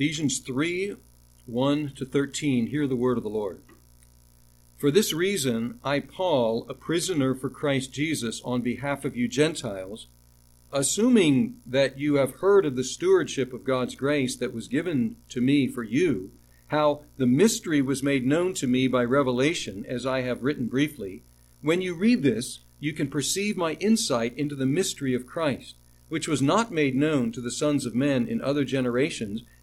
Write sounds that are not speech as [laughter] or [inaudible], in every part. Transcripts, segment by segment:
Ephesians 3 1 to 13. Hear the word of the Lord. For this reason, I, Paul, a prisoner for Christ Jesus, on behalf of you Gentiles, assuming that you have heard of the stewardship of God's grace that was given to me for you, how the mystery was made known to me by revelation, as I have written briefly, when you read this, you can perceive my insight into the mystery of Christ, which was not made known to the sons of men in other generations,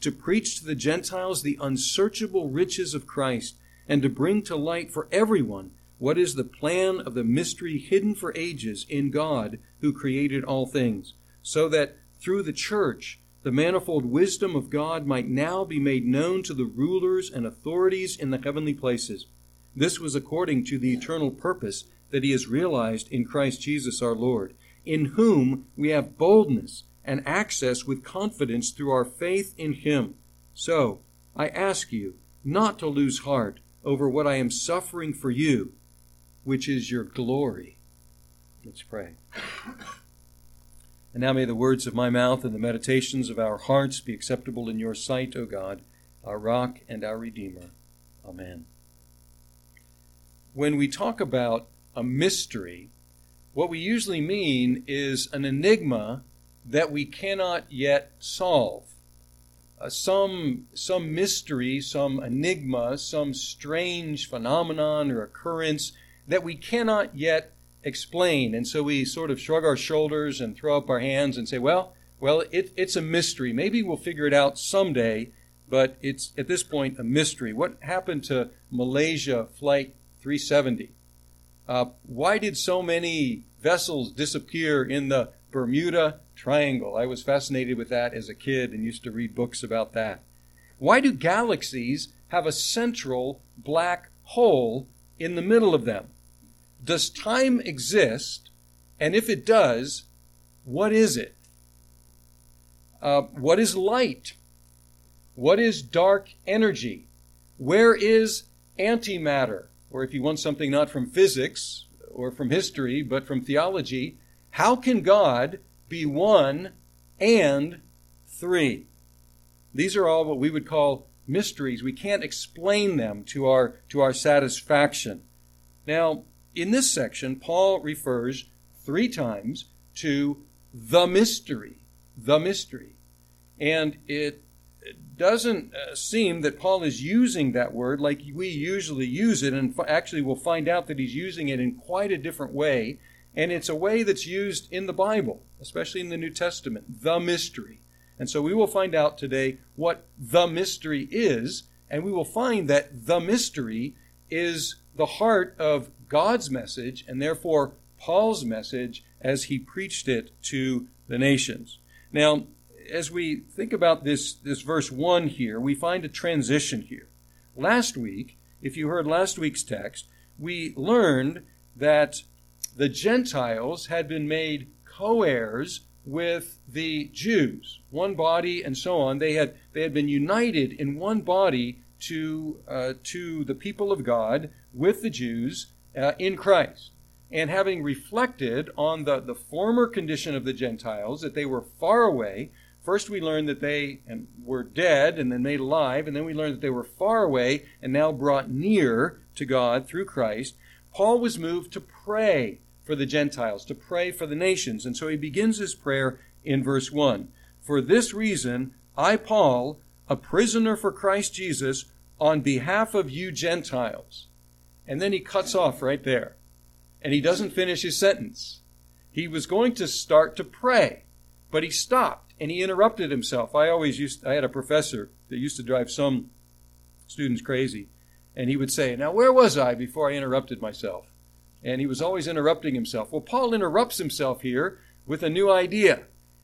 to preach to the Gentiles the unsearchable riches of Christ, and to bring to light for everyone what is the plan of the mystery hidden for ages in God who created all things, so that through the church the manifold wisdom of God might now be made known to the rulers and authorities in the heavenly places. This was according to the eternal purpose that he has realized in Christ Jesus our Lord, in whom we have boldness and access with confidence through our faith in him. So, I ask you not to lose heart over what I am suffering for you, which is your glory. Let's pray. And now may the words of my mouth and the meditations of our hearts be acceptable in your sight, O God, our rock and our redeemer. Amen. When we talk about a mystery, what we usually mean is an enigma that we cannot yet solve. Uh, some, some mystery, some enigma, some strange phenomenon or occurrence that we cannot yet explain. And so we sort of shrug our shoulders and throw up our hands and say, well, well, it, it's a mystery. Maybe we'll figure it out someday, but it's at this point a mystery. What happened to Malaysia Flight 370? Uh, why did so many vessels disappear in the Bermuda Triangle? I was fascinated with that as a kid and used to read books about that. Why do galaxies have a central black hole in the middle of them? Does time exist? And if it does, what is it? Uh, what is light? What is dark energy? Where is antimatter? Or if you want something not from physics or from history, but from theology, how can God be one and three? These are all what we would call mysteries. We can't explain them to our, to our satisfaction. Now, in this section, Paul refers three times to the mystery. The mystery. And it doesn't uh, seem that Paul is using that word like we usually use it, and actually we'll find out that he's using it in quite a different way. And it's a way that's used in the Bible, especially in the New Testament, the mystery. And so we will find out today what the mystery is, and we will find that the mystery is the heart of God's message and therefore Paul's message as he preached it to the nations. Now, as we think about this, this verse 1 here, we find a transition here. Last week, if you heard last week's text, we learned that the Gentiles had been made co heirs with the Jews, one body and so on. They had, they had been united in one body to, uh, to the people of God with the Jews uh, in Christ. And having reflected on the, the former condition of the Gentiles, that they were far away, first we learned that they were dead and then made alive, and then we learned that they were far away and now brought near to God through Christ. Paul was moved to pray for the Gentiles, to pray for the nations. And so he begins his prayer in verse 1. For this reason, I, Paul, a prisoner for Christ Jesus, on behalf of you Gentiles and then he cuts off right there. And he doesn't finish his sentence. He was going to start to pray, but he stopped and he interrupted himself. I always used, I had a professor that used to drive some students crazy. And he would say, Now, where was I before I interrupted myself? And he was always interrupting himself. Well, Paul interrupts himself here with a new idea.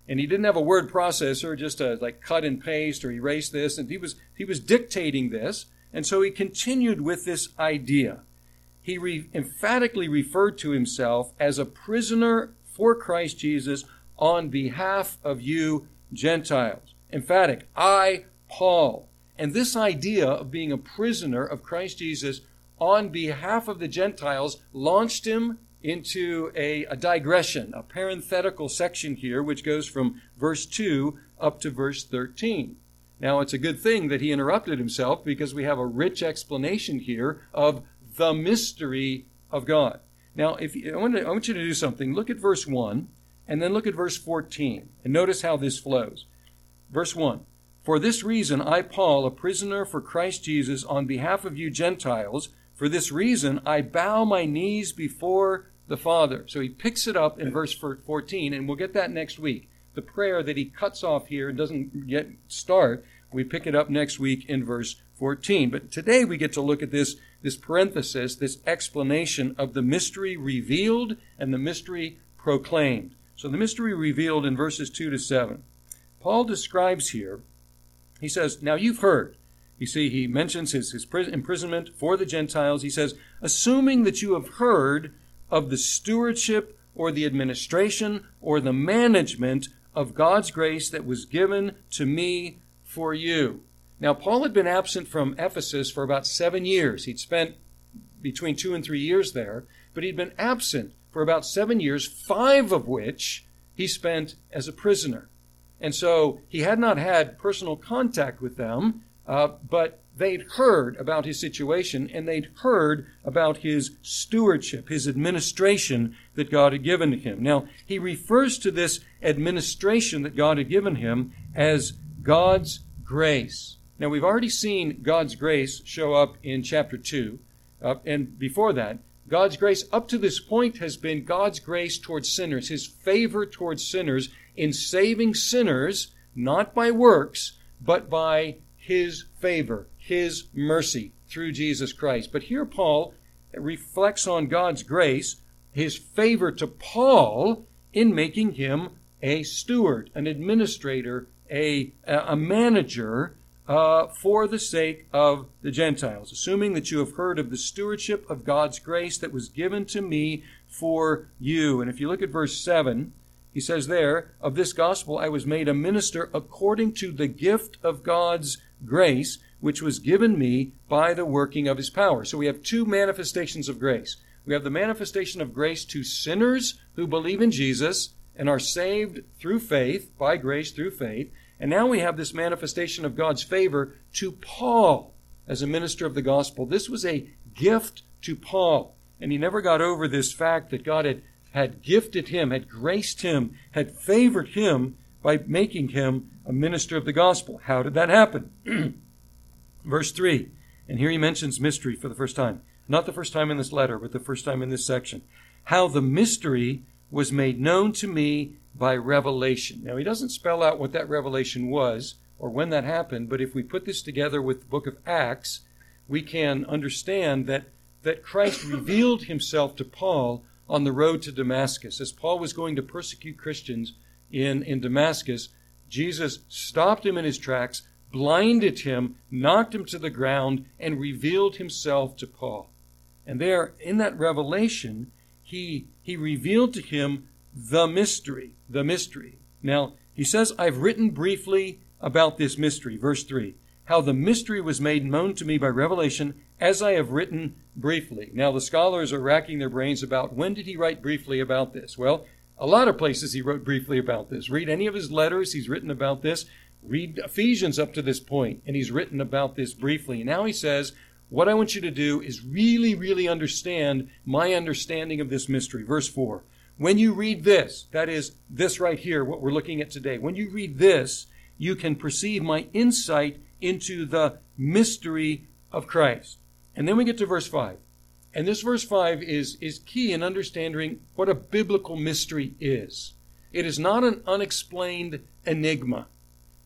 And he didn't have a word processor, just to like cut and paste or erase this. And he was, he was dictating this And so he continued with this idea. He re- emphatically referred to himself as a prisoner for Christ Jesus on behalf of you Gentiles. Emphatic, I, Paul. And this idea of being a prisoner of Christ Jesus on behalf of the Gentiles launched him into a, a, digression, a parenthetical section here, which goes from verse 2 up to verse 13. Now, it's a good thing that he interrupted himself because we have a rich explanation here of the mystery of God. Now, if you, I, want to, I want you to do something, look at verse 1 and then look at verse 14 and notice how this flows. Verse 1 For this reason, I, Paul, a prisoner for Christ Jesus, on behalf of you Gentiles, for this reason, I bow my knees before the Father. So he picks it up in verse 14, and we'll get that next week. The prayer that he cuts off here and doesn't yet start we pick it up next week in verse 14. But today we get to look at this, this parenthesis, this explanation of the mystery revealed and the mystery proclaimed. So the mystery revealed in verses 2 to 7. Paul describes here, he says, Now you've heard. You see, he mentions his, his imprisonment for the Gentiles. He says, Assuming that you have heard of the stewardship or the administration or the management of God's grace that was given to me for you. Now, Paul had been absent from Ephesus for about seven years. He'd spent between two and three years there, but he'd been absent for about seven years, five of which he spent as a prisoner. And so he had not had personal contact with them, uh, but they'd heard about his situation and they'd heard about his stewardship, his administration that God had given to him. Now, he refers to this administration that God had given him as God's grace. Now, we've already seen God's grace show up in chapter 2. Uh, and before that, God's grace up to this point has been God's grace towards sinners, his favor towards sinners in saving sinners, not by works, but by his favor, his mercy through Jesus Christ. But here Paul reflects on God's grace, his favor to Paul in making him a steward, an administrator a, a manager uh, for the sake of the Gentiles, assuming that you have heard of the stewardship of God's grace that was given to me for you. And if you look at verse 7, he says there, Of this gospel I was made a minister according to the gift of God's grace, which was given me by the working of his power. So we have two manifestations of grace. We have the manifestation of grace to sinners who believe in Jesus and are saved through faith, by grace through faith. And now we have this manifestation of God's favor to Paul as a minister of the gospel. This was a gift to Paul. And he never got over this fact that God had, had gifted him, had graced him, had favored him by making him a minister of the gospel. How did that happen? [clears throat] Verse 3. And here he mentions mystery for the first time. Not the first time in this letter, but the first time in this section. How the mystery was made known to me by revelation. Now, he doesn't spell out what that revelation was or when that happened, but if we put this together with the book of Acts, we can understand that, that Christ [laughs] revealed himself to Paul on the road to Damascus. As Paul was going to persecute Christians in, in Damascus, Jesus stopped him in his tracks, blinded him, knocked him to the ground, and revealed himself to Paul. And there, in that revelation, he, he revealed to him the mystery. The mystery. Now, he says, I've written briefly about this mystery. Verse 3 How the mystery was made known to me by revelation, as I have written briefly. Now, the scholars are racking their brains about when did he write briefly about this? Well, a lot of places he wrote briefly about this. Read any of his letters, he's written about this. Read Ephesians up to this point, and he's written about this briefly. Now he says, What I want you to do is really, really understand my understanding of this mystery. Verse 4 when you read this, that is, this right here, what we're looking at today, when you read this, you can perceive my insight into the mystery of Christ. And then we get to verse 5. And this verse 5 is, is key in understanding what a biblical mystery is. It is not an unexplained enigma.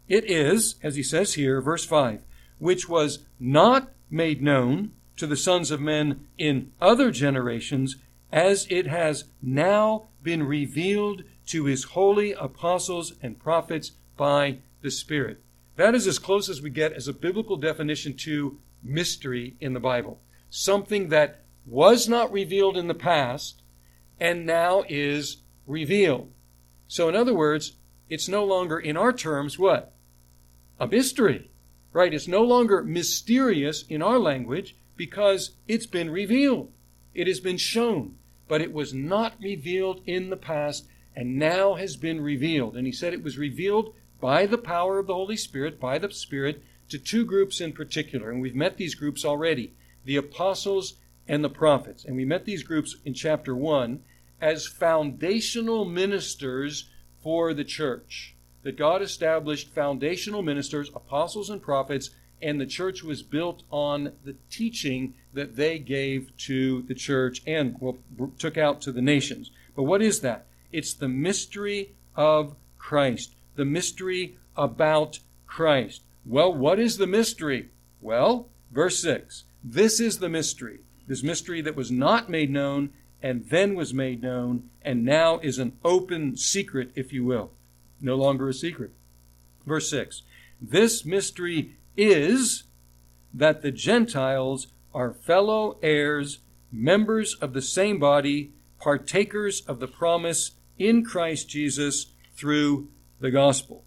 It is, as he says here, verse 5, which was not made known to the sons of men in other generations, as it has now been revealed to his holy apostles and prophets by the Spirit. That is as close as we get as a biblical definition to mystery in the Bible. Something that was not revealed in the past and now is revealed. So, in other words, it's no longer, in our terms, what? A mystery. Right? It's no longer mysterious in our language because it's been revealed. It has been shown. But it was not revealed in the past and now has been revealed. And he said it was revealed by the power of the Holy Spirit, by the Spirit, to two groups in particular. And we've met these groups already the apostles and the prophets. And we met these groups in chapter 1 as foundational ministers for the church. That God established foundational ministers, apostles and prophets, and the church was built on the teaching that they gave to the church and well, took out to the nations. But what is that? It's the mystery of Christ, the mystery about Christ. Well, what is the mystery? Well, verse 6 This is the mystery. This mystery that was not made known and then was made known and now is an open secret, if you will. No longer a secret. Verse 6 This mystery is that the Gentiles are fellow heirs, members of the same body, partakers of the promise in Christ Jesus through the gospel.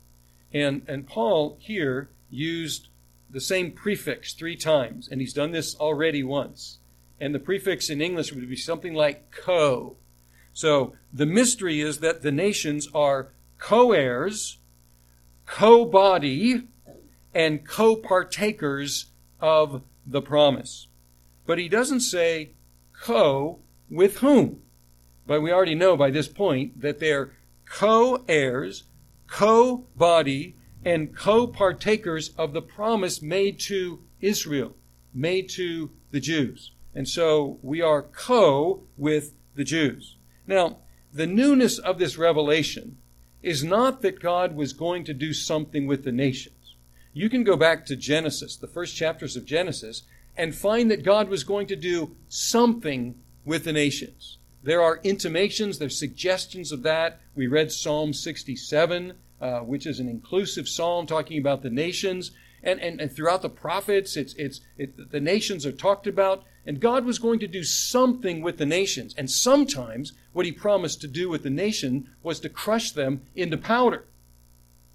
And, and Paul here used the same prefix three times, and he's done this already once. And the prefix in English would be something like co. So the mystery is that the nations are co heirs, co body, and co partakers of the promise. But he doesn't say co with whom. But we already know by this point that they're co heirs, co body, and co partakers of the promise made to Israel, made to the Jews. And so we are co with the Jews. Now, the newness of this revelation is not that God was going to do something with the nations. You can go back to Genesis, the first chapters of Genesis, and find that God was going to do something with the nations. There are intimations, there's suggestions of that. We read Psalm 67, uh, which is an inclusive psalm talking about the nations. And, and, and throughout the prophets, it's, it's, it, the nations are talked about. And God was going to do something with the nations. And sometimes what he promised to do with the nation was to crush them into powder.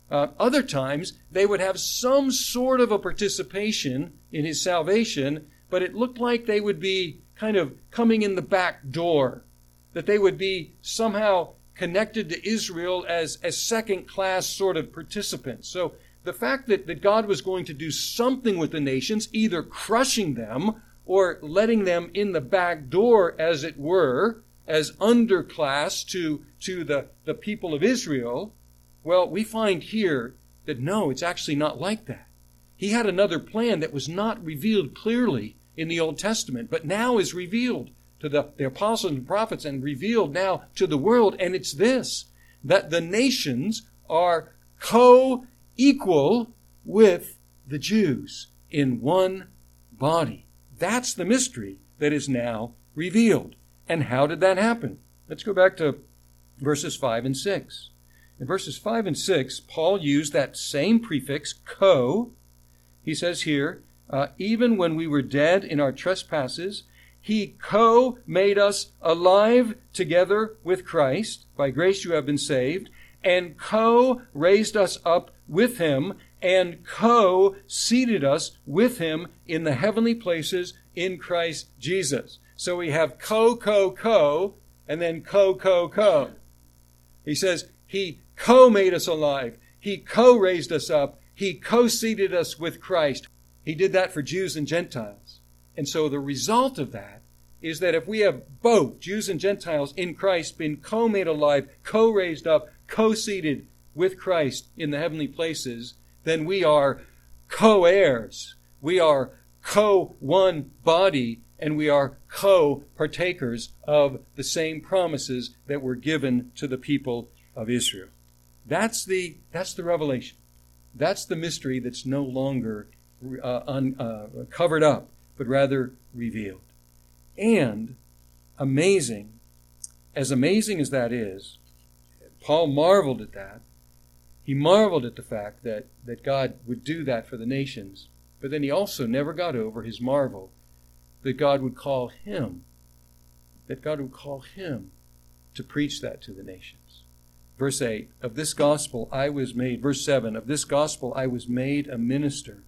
Uh, other times, they would have some sort of a participation in his salvation, but it looked like they would be kind of coming in the back door that they would be somehow connected to Israel as, as second class sort of participants. So the fact that, that God was going to do something with the nations, either crushing them or letting them in the back door, as it were, as underclass to, to the, the people of Israel, well, we find here that no, it's actually not like that. He had another plan that was not revealed clearly in the Old Testament, but now is revealed to the, the apostles and prophets and revealed now to the world. And it's this that the nations are co equal with the Jews in one body. That's the mystery that is now revealed. And how did that happen? Let's go back to verses 5 and 6. In verses 5 and 6, Paul used that same prefix, co. He says here, uh, even when we were dead in our trespasses, he co made us alive together with Christ. By grace you have been saved. And co raised us up with him and co seated us with him in the heavenly places in Christ Jesus. So we have co, co, co, and then co, co, co. He says, He co made us alive. He co raised us up. He co seated us with Christ. He did that for Jews and Gentiles. And so the result of that is that if we have both Jews and Gentiles in Christ been co made alive, co raised up, co seated with Christ in the heavenly places, then we are co heirs. We are co one body, and we are co partakers of the same promises that were given to the people of Israel. That's the, that's the revelation. That's the mystery that's no longer uh, un, uh, covered up, but rather revealed. And amazing, as amazing as that is, Paul marveled at that. He marveled at the fact that, that God would do that for the nations. But then he also never got over his marvel that God would call him, that God would call him to preach that to the nations. Verse 8, of this gospel I was made, verse 7, of this gospel I was made a minister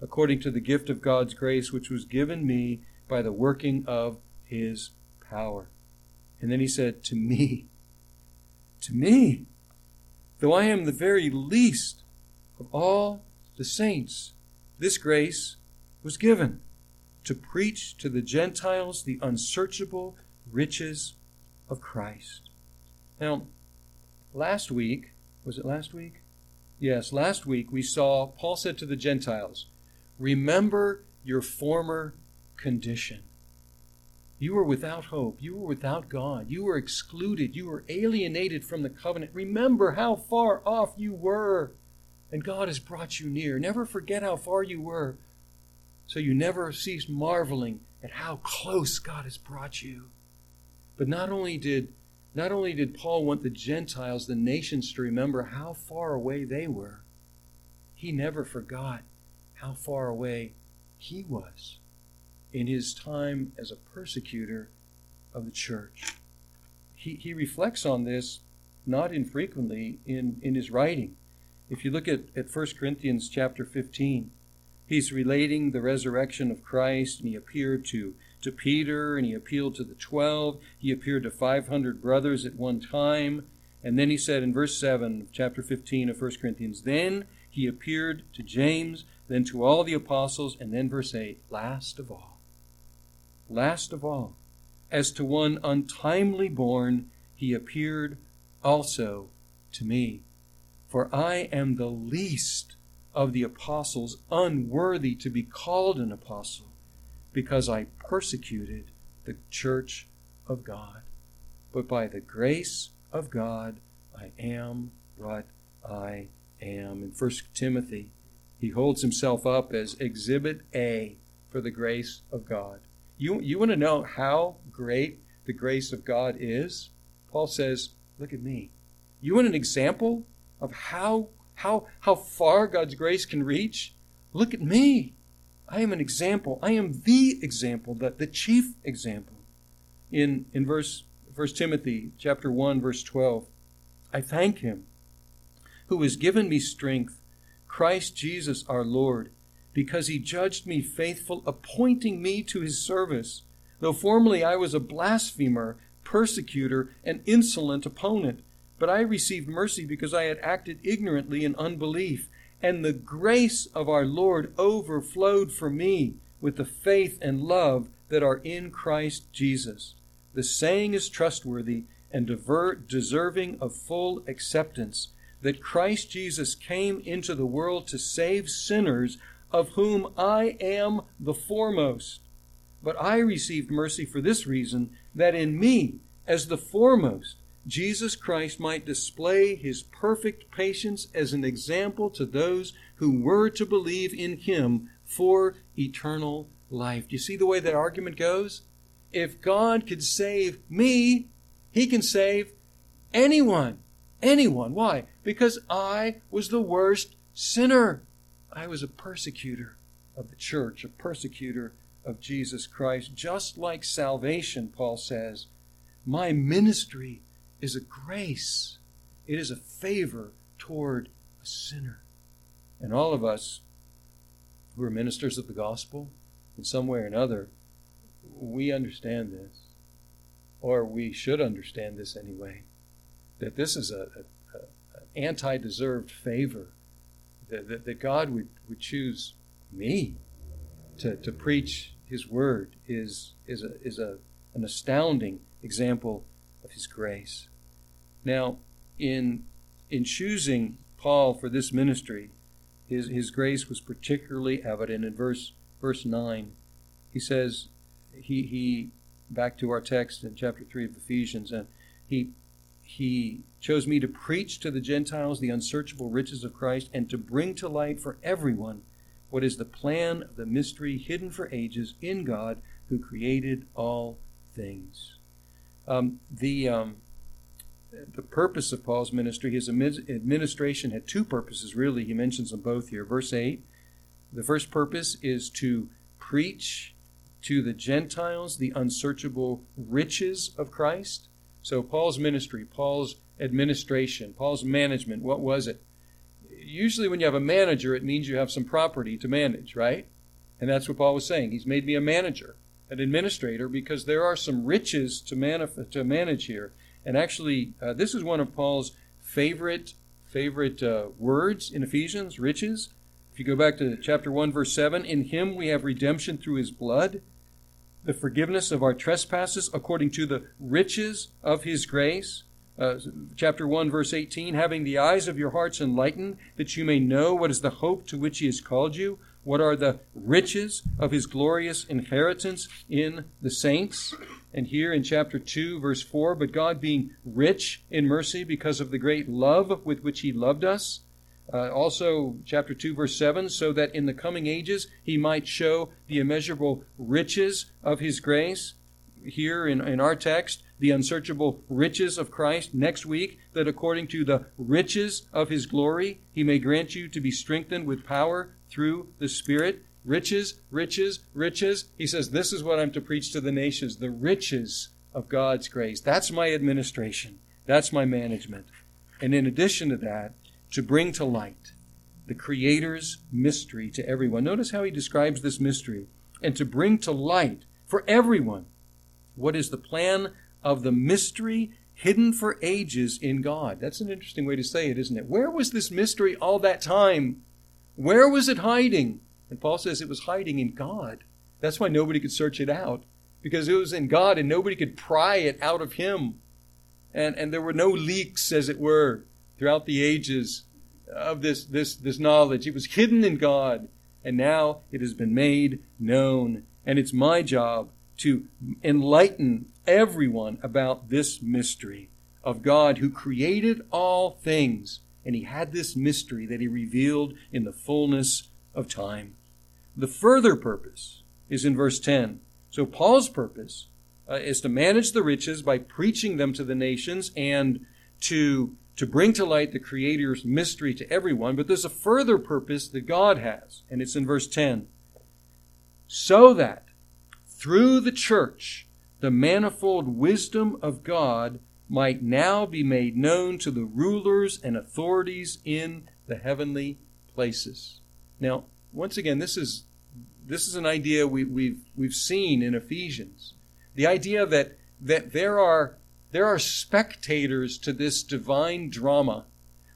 according to the gift of God's grace which was given me by the working of his power. And then he said, To me, to me, though I am the very least of all the saints, this grace was given to preach to the Gentiles the unsearchable riches of Christ. Now, last week, was it last week? Yes, last week we saw Paul said to the Gentiles, Remember your former condition. You were without hope. You were without God. You were excluded. You were alienated from the covenant. Remember how far off you were. And God has brought you near. Never forget how far you were. So you never cease marveling at how close God has brought you. But not only did not only did Paul want the Gentiles, the nations, to remember how far away they were, he never forgot how far away he was in his time as a persecutor of the church. He, he reflects on this not infrequently in, in his writing. If you look at, at 1 Corinthians chapter 15, he's relating the resurrection of Christ, and he appeared to, to Peter, and he appealed to the twelve. He appeared to 500 brothers at one time. And then he said in verse 7 of chapter 15 of 1 Corinthians, Then he appeared to James, then to all the apostles, and then verse 8, last of all Last of all, as to one untimely born, he appeared also to me. For I am the least of the apostles, unworthy to be called an apostle, because I persecuted the church of God. But by the grace of God, I am what I am. In 1 Timothy, he holds himself up as Exhibit A for the grace of God. You, you want to know how great the grace of God is? Paul says, Look at me. You want an example of how, how, how far God's grace can reach? Look at me. I am an example. I am the example, the, the chief example. In, in verse 1 Timothy chapter 1, verse 12, I thank him who has given me strength, Christ Jesus our Lord because he judged me faithful, appointing me to his service. Though formerly I was a blasphemer, persecutor, and insolent opponent, but I received mercy because I had acted ignorantly in unbelief, and the grace of our Lord overflowed for me with the faith and love that are in Christ Jesus. The saying is trustworthy and deserving of full acceptance that Christ Jesus came into the world to save sinners of whom I am the foremost. But I received mercy for this reason, that in me, as the foremost, Jesus Christ might display his perfect patience as an example to those who were to believe in him for eternal life. Do you see the way that argument goes? If God could save me, he can save anyone. Anyone. Why? Because I was the worst sinner. I was a persecutor of the church, a persecutor of Jesus Christ. Just like salvation, Paul says, my ministry is a grace, it is a favor toward a sinner. And all of us who are ministers of the gospel, in some way or another, we understand this, or we should understand this anyway, that this is an anti deserved favor that, that, God would, would choose me to, to preach his word is, is, a, is a, an astounding example of his grace. Now, in, in choosing Paul for this ministry, his, his grace was particularly evident in verse, verse 9. He says, he, he, back to our text in chapter 3 of Ephesians, and he he chose me to preach to the Gentiles the unsearchable riches of Christ and to bring to light for everyone what is the plan of the mystery hidden for ages in God who created all things. Um, the, um, the purpose of Paul's ministry, his administration had two purposes, really. He mentions them both here. Verse 8 The first purpose is to preach to the Gentiles the unsearchable riches of Christ. So, Paul's ministry, Paul's administration, Paul's management, what was it? Usually, when you have a manager, it means you have some property to manage, right? And that's what Paul was saying. He's made me a manager, an administrator, because there are some riches to, manif- to manage here. And actually, uh, this is one of Paul's favorite favorite uh, words in Ephesians, riches. If you go back to chapter 1, verse 7, in him we have redemption through his blood, the forgiveness of our trespasses according to the riches of his grace. Uh, chapter 1, verse 18, having the eyes of your hearts enlightened, that you may know what is the hope to which he has called you, what are the riches of his glorious inheritance in the saints. And here in chapter 2, verse 4, but God being rich in mercy because of the great love with which he loved us. Uh, also, chapter 2, verse 7, so that in the coming ages he might show the immeasurable riches of his grace. Here in, in our text, the unsearchable riches of Christ. Next week, that according to the riches of his glory, he may grant you to be strengthened with power through the Spirit riches, riches, riches. He says, This is what I'm to preach to the nations the riches of God's grace. That's my administration, that's my management. And in addition to that, to bring to light the Creator's mystery to everyone. Notice how he describes this mystery. And to bring to light for everyone what is the plan of the mystery hidden for ages in God. That's an interesting way to say it, isn't it? Where was this mystery all that time? Where was it hiding? And Paul says it was hiding in God. That's why nobody could search it out, because it was in God and nobody could pry it out of Him. And, and there were no leaks, as it were, throughout the ages of this, this, this knowledge. It was hidden in God, and now it has been made known. And it's my job to enlighten everyone about this mystery of God who created all things. And He had this mystery that He revealed in the fullness of time. The further purpose is in verse 10. So Paul's purpose uh, is to manage the riches by preaching them to the nations and to, to bring to light the Creator's mystery to everyone. But there's a further purpose that God has, and it's in verse 10. So that through the church, the manifold wisdom of God might now be made known to the rulers and authorities in the heavenly places. Now, once again, this is this is an idea we, we've we've seen in Ephesians. The idea that that there are there are spectators to this divine drama,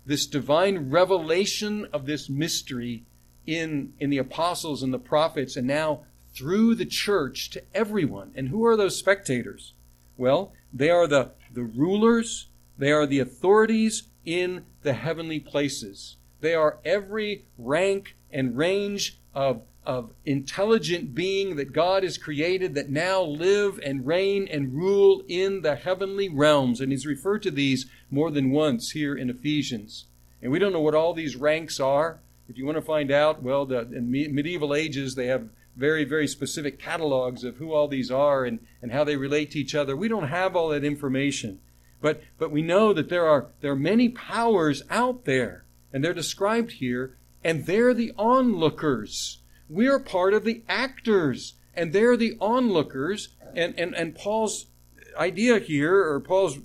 this divine revelation of this mystery in in the apostles and the prophets, and now through the church to everyone. And who are those spectators? Well, they are the, the rulers, they are the authorities in the heavenly places. They are every rank and range of, of intelligent being that God has created that now live and reign and rule in the heavenly realms. And he's referred to these more than once here in Ephesians. And we don't know what all these ranks are. If you want to find out, well, the, in medieval ages, they have very, very specific catalogs of who all these are and, and how they relate to each other. We don't have all that information. But, but we know that there are, there are many powers out there and they're described here, and they're the onlookers. We're part of the actors, and they're the onlookers. And, and, and Paul's idea here, or Paul's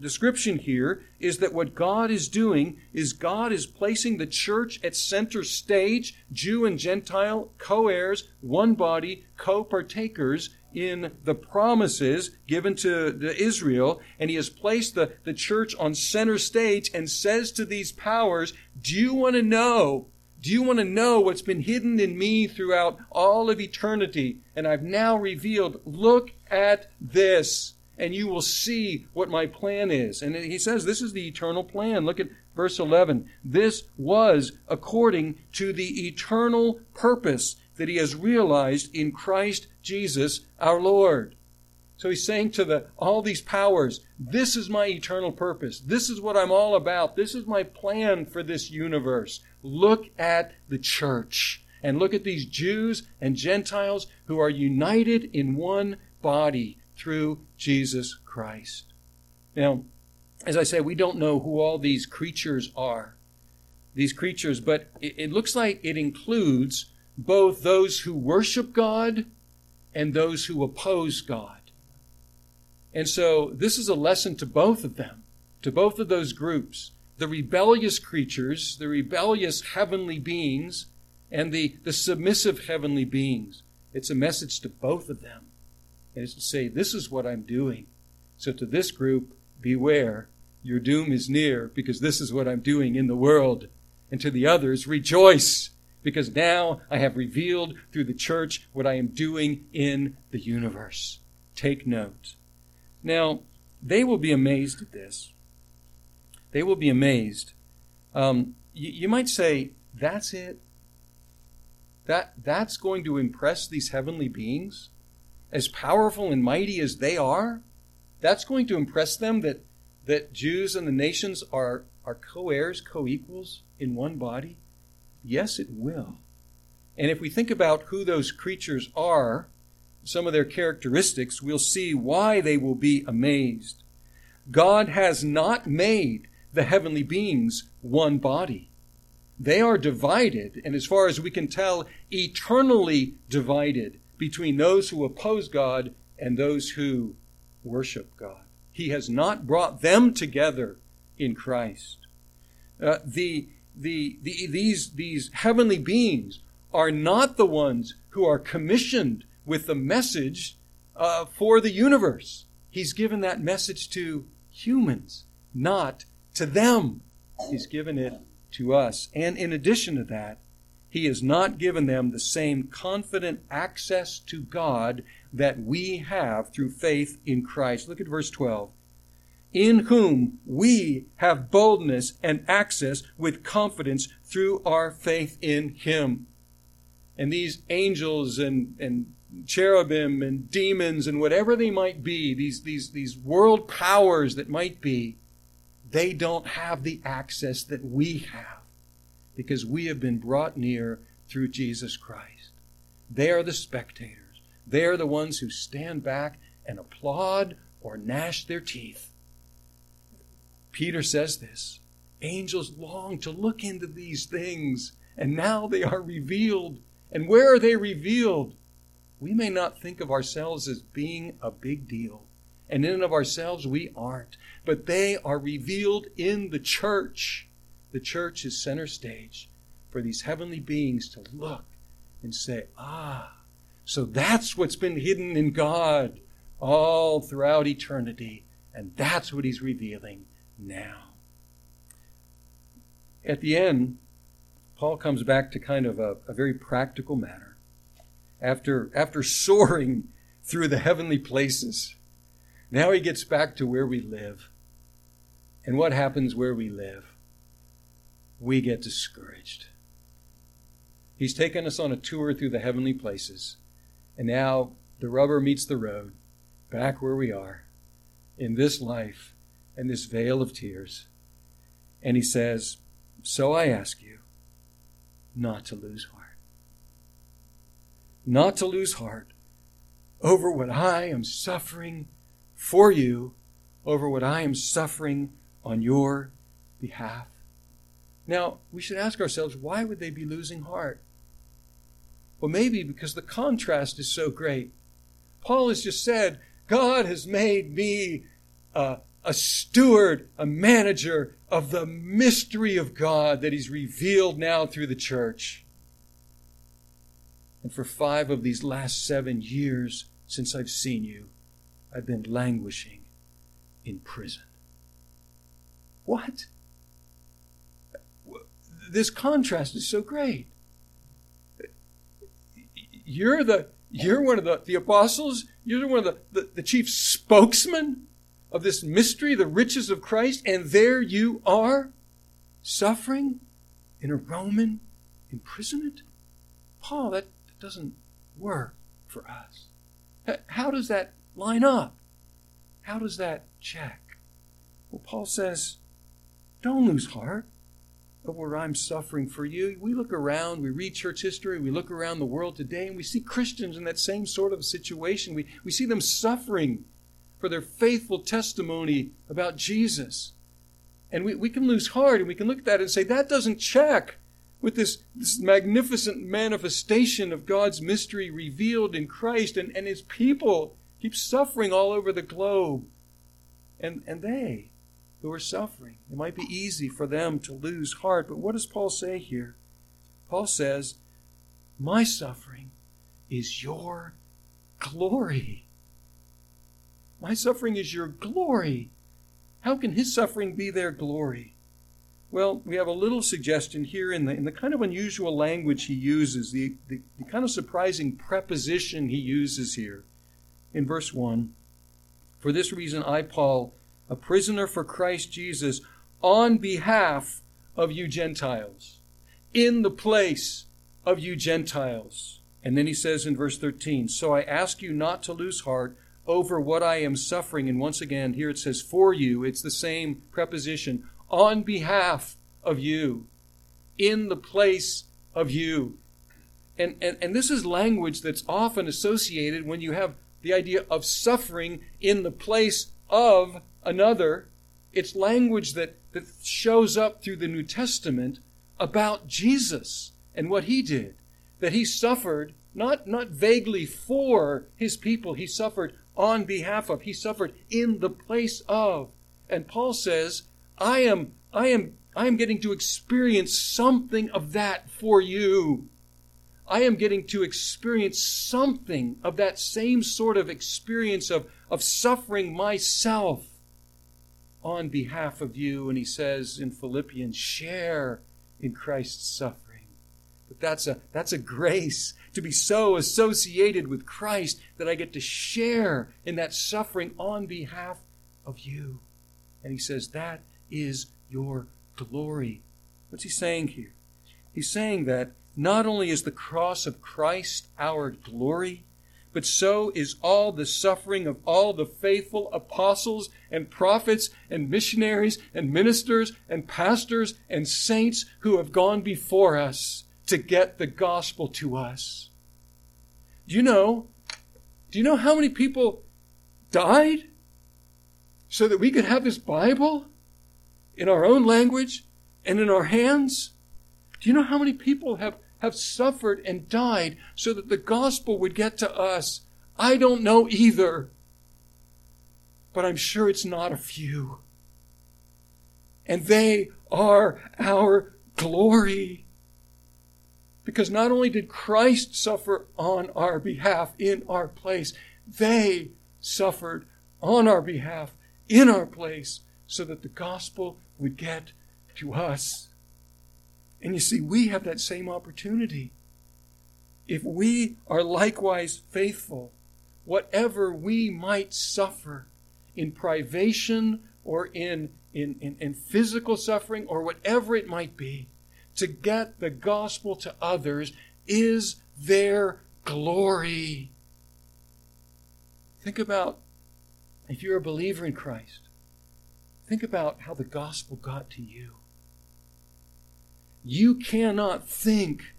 description here, is that what God is doing is God is placing the church at center stage, Jew and Gentile, co heirs, one body, co partakers in the promises given to, to Israel, and he has placed the, the church on center stage and says to these powers, Do you want to know? Do you want to know what's been hidden in me throughout all of eternity? And I've now revealed, look at this, and you will see what my plan is. And he says this is the eternal plan. Look at verse 11. This was according to the eternal purpose that he has realized in Christ Jesus our Lord. So he's saying to the, all these powers, this is my eternal purpose. This is what I'm all about. This is my plan for this universe. Look at the church and look at these Jews and Gentiles who are united in one body through Jesus Christ. Now, as I say, we don't know who all these creatures are, these creatures, but it, it looks like it includes both those who worship God and those who oppose God. And so this is a lesson to both of them, to both of those groups the rebellious creatures, the rebellious heavenly beings, and the, the submissive heavenly beings. It's a message to both of them. And it's to say, this is what I'm doing. So to this group, beware, your doom is near, because this is what I'm doing in the world. And to the others, rejoice, because now I have revealed through the church what I am doing in the universe. Take note. Now, they will be amazed at this. They will be amazed. Um, you, you might say, that's it? That, that's going to impress these heavenly beings? As powerful and mighty as they are? That's going to impress them that, that Jews and the nations are, are co heirs, co equals in one body? Yes, it will. And if we think about who those creatures are, some of their characteristics, we'll see why they will be amazed. God has not made the heavenly beings one body. They are divided, and as far as we can tell, eternally divided between those who oppose God and those who worship God. He has not brought them together in Christ. Uh, the, the, the, these, these heavenly beings are not the ones who are commissioned with the message uh, for the universe. He's given that message to humans, not to them. He's given it to us. And in addition to that, He has not given them the same confident access to God that we have through faith in Christ. Look at verse 12. In whom we have boldness and access with confidence through our faith in Him. And these angels and, and cherubim and demons and whatever they might be, these, these, these world powers that might be, they don't have the access that we have because we have been brought near through Jesus Christ. They are the spectators. They are the ones who stand back and applaud or gnash their teeth. Peter says this angels long to look into these things, and now they are revealed. And where are they revealed? We may not think of ourselves as being a big deal, and in and of ourselves we aren't but they are revealed in the church. The church is center stage for these heavenly beings to look and say, ah, so that's what's been hidden in God all throughout eternity, and that's what he's revealing now. At the end, Paul comes back to kind of a, a very practical matter. After, after [laughs] soaring through the heavenly places, now he gets back to where we live. And what happens where we live? We get discouraged. He's taken us on a tour through the heavenly places. And now the rubber meets the road, back where we are, in this life and this vale of tears. And he says, So I ask you not to lose heart. Not to lose heart over what I am suffering for you, over what I am suffering on your behalf. Now, we should ask ourselves why would they be losing heart? Well, maybe because the contrast is so great. Paul has just said, God has made me a, a steward, a manager of the mystery of God that He's revealed now through the church. And for five of these last seven years since I've seen you, I've been languishing in prison. What? This contrast is so great. You're the you're one of the, the apostles, you're one of the, the, the chief spokesman of this mystery, the riches of Christ, and there you are suffering in a Roman imprisonment? Paul, that doesn't work for us. How does that line up? How does that check? Well, Paul says, don't lose heart over I'm suffering for you. We look around, we read church history, we look around the world today, and we see Christians in that same sort of situation. We, we see them suffering for their faithful testimony about Jesus. And we, we can lose heart and we can look at that and say, that doesn't check with this, this magnificent manifestation of God's mystery revealed in Christ, and, and his people keep suffering all over the globe. And, and they who are suffering, it might be easy for them to lose heart. But what does Paul say here? Paul says, My suffering is your glory. My suffering is your glory. How can his suffering be their glory? Well, we have a little suggestion here in the, in the kind of unusual language he uses, the, the, the kind of surprising preposition he uses here in verse 1. For this reason, I, Paul, a prisoner for Christ Jesus, on behalf of you Gentiles, in the place of you Gentiles. And then he says in verse 13, So I ask you not to lose heart over what I am suffering. And once again, here it says, For you. It's the same preposition on behalf of you, in the place of you. And, and, and this is language that's often associated when you have the idea of suffering in the place of another. It's language that, that shows up through the New Testament about Jesus and what he did. That he suffered not, not vaguely for his people, he suffered on behalf of, he suffered in the place of. And Paul says, I am, I am, I am getting to experience something of that for you. I am getting to experience something of that same sort of experience of, of suffering myself on behalf of you. And he says in Philippians, share in Christ's suffering. But that's a, that's a grace to be so associated with Christ that I get to share in that suffering on behalf of you. And he says, that is your glory. What's he saying here? He's saying that not only is the cross of Christ our glory, but so is all the suffering of all the faithful apostles and prophets and missionaries and ministers and pastors and saints who have gone before us to get the gospel to us. Do you know? Do you know how many people died so that we could have this Bible? in our own language and in our hands? Do you know how many people have, have suffered and died so that the gospel would get to us? I don't know either. But I'm sure it's not a few. And they are our glory. Because not only did Christ suffer on our behalf in our place, they suffered on our behalf in our place so that the gospel would get to us. And you see, we have that same opportunity. If we are likewise faithful, whatever we might suffer in privation or in, in, in, in, physical suffering or whatever it might be, to get the gospel to others is their glory. Think about if you're a believer in Christ, Think about how the gospel got to you. You cannot think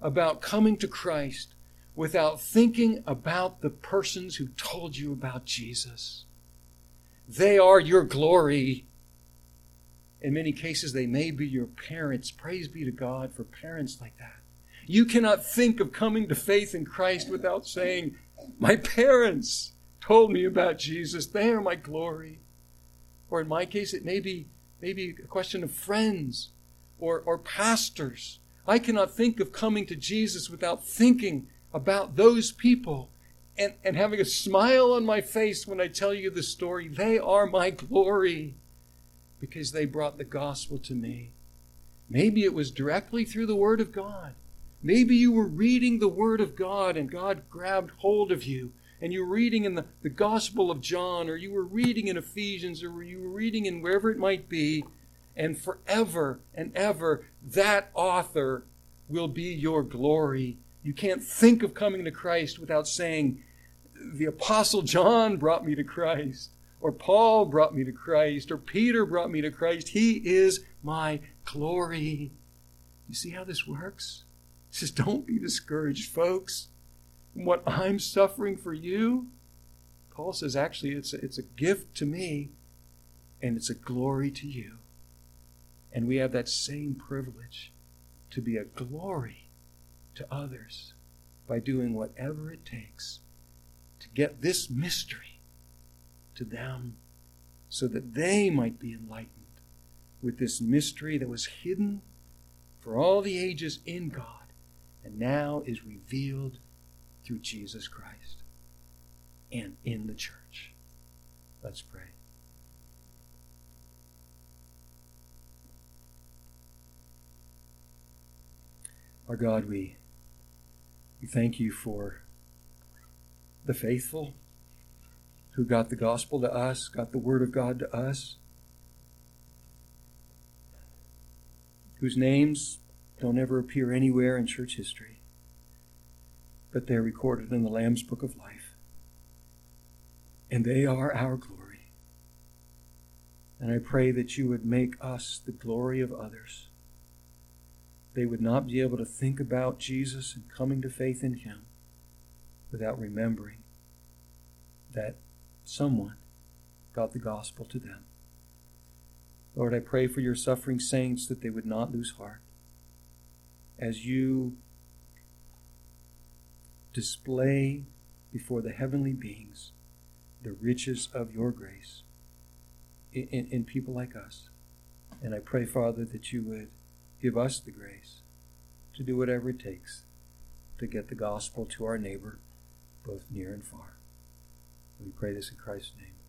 about coming to Christ without thinking about the persons who told you about Jesus. They are your glory. In many cases, they may be your parents. Praise be to God for parents like that. You cannot think of coming to faith in Christ without saying, My parents told me about Jesus. They are my glory. Or in my case, it may be maybe a question of friends or, or pastors. I cannot think of coming to Jesus without thinking about those people and, and having a smile on my face when I tell you the story. They are my glory because they brought the gospel to me. Maybe it was directly through the Word of God. Maybe you were reading the Word of God and God grabbed hold of you and you were reading in the, the Gospel of John, or you were reading in Ephesians, or you were reading in wherever it might be, and forever and ever that author will be your glory. You can't think of coming to Christ without saying, The Apostle John brought me to Christ, or Paul brought me to Christ, or Peter brought me to Christ. He is my glory. You see how this works? He says, Don't be discouraged, folks what I'm suffering for you, Paul says actually it's a, it's a gift to me and it's a glory to you. And we have that same privilege to be a glory to others by doing whatever it takes to get this mystery to them so that they might be enlightened with this mystery that was hidden for all the ages in God and now is revealed through Jesus Christ and in the church. Let's pray. Our God, we, we thank you for the faithful who got the gospel to us, got the word of God to us, whose names don't ever appear anywhere in church history, but they're recorded in the Lamb's Book of Life. And they are our glory. And I pray that you would make us the glory of others. They would not be able to think about Jesus and coming to faith in him without remembering that someone got the gospel to them. Lord, I pray for your suffering saints that they would not lose heart as you display before the heavenly beings the riches of your grace in, in, in, people like us. And I pray, Father, that you would give us the grace to do whatever it takes to get the gospel to our neighbor, both near and far. We pray this in Christ's name.